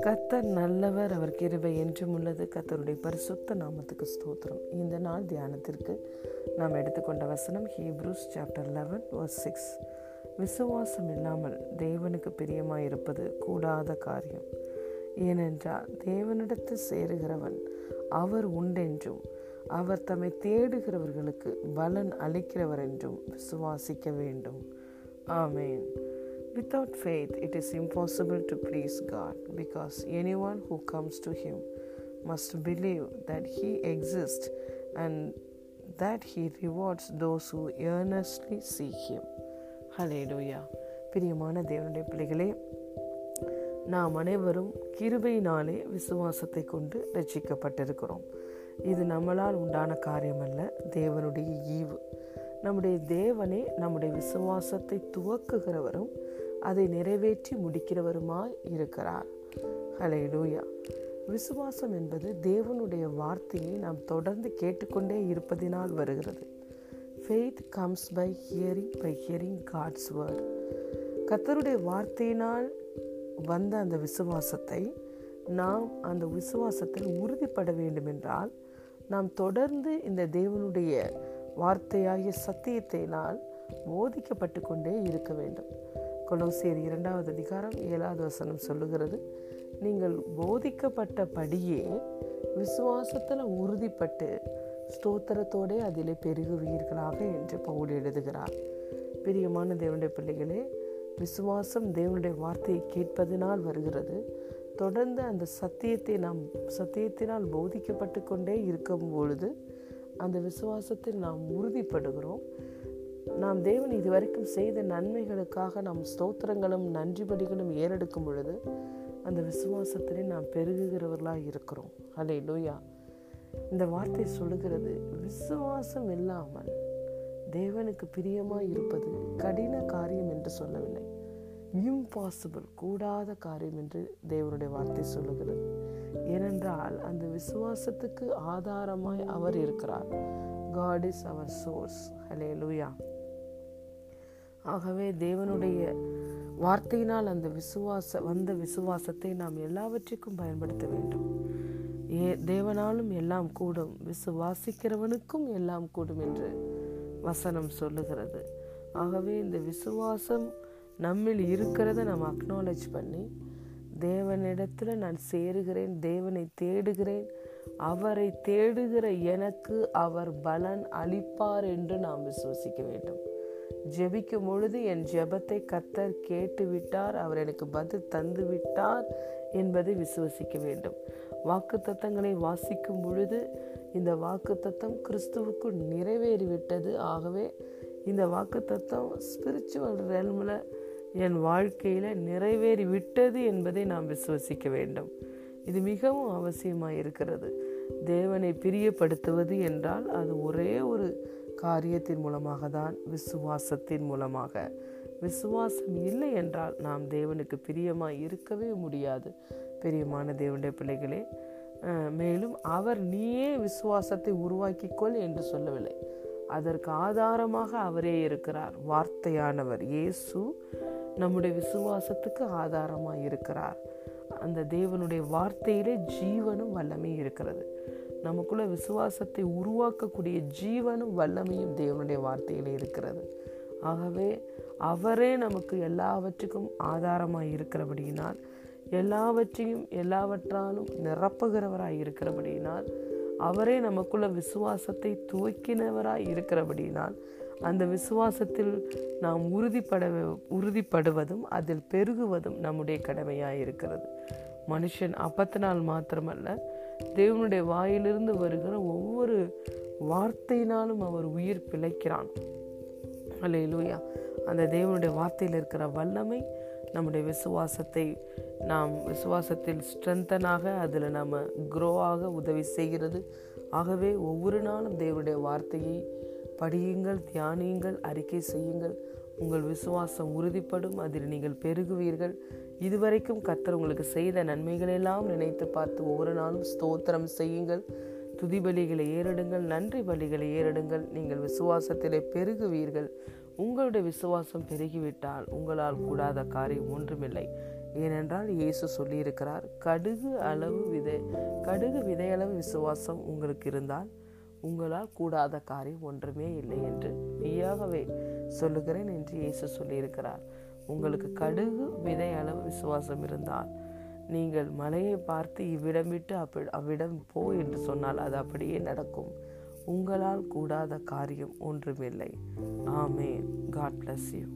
கத்தர் நல்லவர் அவர் கிருபை என்றும் உள்ளது. கத்தருடைய பரிசுத்த நாமத்துக்கு ஸ்தோத்திரம். இந்த நாள் தியானத்திற்கு நாம் எடுத்துக்கொண்ட வசனம் Hebrews chapter eleven verse six. விசுவாசம் இல்லாமல் தேவனுக்கு பிரியமாயிருப்பது கூடாத காரியம். ஏனென்றால் தேவனிடத்தில் சேருகிறவன் அவர் உண்டென்றும் அவர் தம்மை தேடுகிறவர்களுக்கு பலன் அளிக்கிறவர் என்றும் விசுவாசிக்க வேண்டும். ஆமேன் Without faith, it is impossible to please God because anyone who comes to Him must believe that He exists and that He rewards those who earnestly seek Him. Hallelujah. பிரியமான தேவனுடைய பிள்ளைகளே நாம் அனைவரும் கிருபையினாலே விசுவாசத்தை கொண்டு ரட்சிக்கப்பட்டிருக்கிறோம் இது நம்மளால் உண்டான காரியம் அல்ல தேவனுடைய ஈவு நம்முடைய தேவனே நம்முடைய விசுவாசத்தை துவக்குகிறவரும் அதை நிறைவேற்றி முடிக்கிறவருமாய் இருக்கிறார். ஹலே லூயா விசுவாசம் என்பது தேவனுடைய வார்த்தையை நாம் தொடர்ந்து கேட்டுக்கொண்டே இருப்பதினால் வருகிறது. Faith comes by hearing by hearing God's word கத்தருடைய வார்த்தையினால் வந்த அந்த விசுவாசத்தை நாம் அந்த விசுவாசத்தில் உறுதிப்பட வேண்டுமென்றால் நாம் தொடர்ந்து இந்த தேவனுடைய வார்த்தையாகிய சத்தியத்தினால் போதிக்கப்பட்டு கொண்டே இருக்க வேண்டும். கொலோசியர் இரண்டாவது அதிகாரம் ஏழாவது வசனம் சொல்லுகிறது நீங்கள் போதிக்கப்பட்டபடியே விசுவாசத்தில் உறுதிப்பட்டு ஸ்தோத்திரத்தோடே அதிலே பெருகுவீர்களாக என்று பவுல் எழுதுகிறார். பிரியமான தேவனுடைய பிள்ளைகளே விசுவாசம் தேவனுடைய வார்த்தையை கேட்பதனால் வருகிறது. தொடர்ந்து அந்த சத்தியத்தை நாம் சத்தியத்தினால் போதிக்கப்பட்டு கொண்டே இருக்கும் பொழுது அந்த விசுவாசத்தில் நாம் உறுதிப்படுகிறோம். நாம் தேவன் இதுவரைக்கும் செய்த நன்மைகளுக்காக நாம் ஸ்தோத்திரங்களும் நன்றி படிகளும் ஏறெடுக்கும் பொழுது அந்த விசுவாசத்திலே நாம் பெருகுகிறவர்களாக இருக்கிறோம். அலே லூயா இந்த வார்த்தை சொல்லுகிறது விசுவாசம் இல்லாமல் தேவனுக்கு பிரியமாக இருப்பது கடின காரியம் என்று சொல்லவில்லை. இம்பாசிபிள் கூடாத காரியம் என்று தேவனுடைய வார்த்தை சொல்லுகிறது. ஏனென்றால் அந்த விசுவாசத்துக்கு ஆதாரமாய் அவர் இருக்கிறார். காட் இஸ் அவர் சோர்ஸ் ஹலே லூயா ஆகவே தேவனுடைய வார்த்தையினால் அந்த விசுவாச வந்த விசுவாசத்தை நாம் எல்லாவற்றிற்கும் பயன்படுத்த வேண்டும். ஏ தேவனாலும் எல்லாம் கூடும். விசுவாசிக்கிறவனுக்கும் எல்லாம் கூடும் என்று வசனம் சொல்லுகிறது. ஆகவே இந்த விசுவாசம் நம்மில் இருக்கிறத நாம் அக்னாலேஜ் பண்ணி தேவனிடத்தில் நான் சேருகிறேன் தேவனை தேடுகிறேன். அவரை தேடுகிற எனக்கு அவர் பலன் அளிப்பார் என்று நாம் விசுவசிக்க வேண்டும். ஜெபிக்கும் பொழுது என் ஜெபத்தை கத்தர் கேட்டு விட்டார் அவர் எனக்கு பதில் தந்து விட்டார் என்பதை விசுவசிக்க வேண்டும். வாக்கு தத்தங்களை வாசிக்கும் பொழுது இந்த வாக்கு தத்தம் கிறிஸ்துவுக்குள் நிறைவேறிவிட்டது. ஆகவே இந்த வாக்கு தத்தம் ஸ்பிரிச்சுவல் ரெல்மில் என் வாழ்க்கையில் நிறைவேறி விட்டது என்பதை நாம் விசுவசிக்க வேண்டும். இது மிகவும் அவசியமாக இருக்கிறது. தேவனை பிரியப்படுத்துவது என்றால் அது ஒரே ஒரு காரியத்தின் மூலமாக தான் விசுவாசத்தின் மூலமாக. விசுவாசம் இல்லை என்றால் நாம் தேவனுக்கு பிரியமாக இருக்கவே முடியாது. பிரியமான தேவனுடைய பிள்ளைகளே மேலும் அவர் நீயே விசுவாசத்தை உருவாக்கிக்கொள் என்று சொல்லவில்லை. அதற்கு ஆதாரமாக அவரே இருக்கிறார். வார்த்தையானவர் இயேசு நம்முடைய விசுவாசத்துக்கு ஆதாரமாக இருக்கிறார். அந்த தேவனுடைய வார்த்தையிலே ஜீவனும் வல்லமையும் இருக்கிறது. நமக்குள்ள விசுவாசத்தை உருவாக்கக்கூடிய ஜீவனும் வல்லமையும் தேவனுடைய வார்த்தையிலே இருக்கிறது. ஆகவே அவரே நமக்கு எல்லாவற்றுக்கும் ஆதாரமாக இருக்கிறபடியினால் எல்லாவற்றையும் எல்லாவற்றாலும் நிரப்புகிறவராய் இருக்கிறபடியினால் அவரே நமக்குள்ள விசுவாசத்தை துவக்கினவராய் இருக்கிறபடியினால் அந்த விசுவாசத்தில் நாம் உறுதிப்பட உறுதிப்படுவதும் அதில் பெருகுவதும் நம்முடைய கடமையாக இருக்கிறது. மனுஷன் அப்பத்தினால் மாத்திரமல்ல தேவனுடைய வாயிலிருந்து வருகிற ஒவ்வொரு வார்த்தையினாலும் அவர் உயிர் பிழைக்கிறான். அல்லையிலூயா அந்த தேவனுடைய வார்த்தையில் இருக்கிற வல்லமை நம்முடைய விசுவாசத்தை நாம் விசுவாசத்தில் ஸ்ட்ரென்தனாக அதில் நம்ம குரோ ஆக உதவி செய்கிறது. ஆகவே ஒவ்வொரு நாளும் தேவனுடைய வார்த்தையை படியுங்கள் தியானியுங்கள் அறிக்கை செய்யுங்கள். உங்கள் விசுவாசம் உறுதிப்படும் அதில் நீங்கள் பெருகுவீர்கள். இதுவரைக்கும் கத்தர் உங்களுக்கு செய்த நன்மைகளெல்லாம் நினைத்து பார்த்து ஒவ்வொரு நாளும் ஸ்தோத்திரம் செய்யுங்கள். துதி பலிகளை ஏறிடுங்கள் நன்றி பலிகளை ஏறிடுங்கள். நீங்கள் விசுவாசத்திலே பெருகுவீர்கள். உங்களுடைய விசுவாசம் பெருகிவிட்டால் உங்களால் கூடாத காரியம் ஒன்றுமில்லை. ஏனென்றால் இயேசு சொல்லியிருக்கிறார் கடுகு அளவு விதை கடுகு விதையளவு விசுவாசம் உங்களுக்கு இருந்தால் உங்களால் கூடாத காரியம் ஒன்றுமே இல்லை என்று மெய்யாகவே சொல்லுகிறேன் என்று இயேசு சொல்லியிருக்கிறார். உங்களுக்கு கடுகு விதை அளவு விசுவாசம் இருந்தால் நீங்கள் மலையை பார்த்து இவ்விடம் விட்டு அப்படி அவ்விடம் போ என்று சொன்னால் அது அப்படியே நடக்கும். உங்களால் கூடாத காரியம் ஒன்றுமில்லை. ஆமே காட் பிளஸ் யூ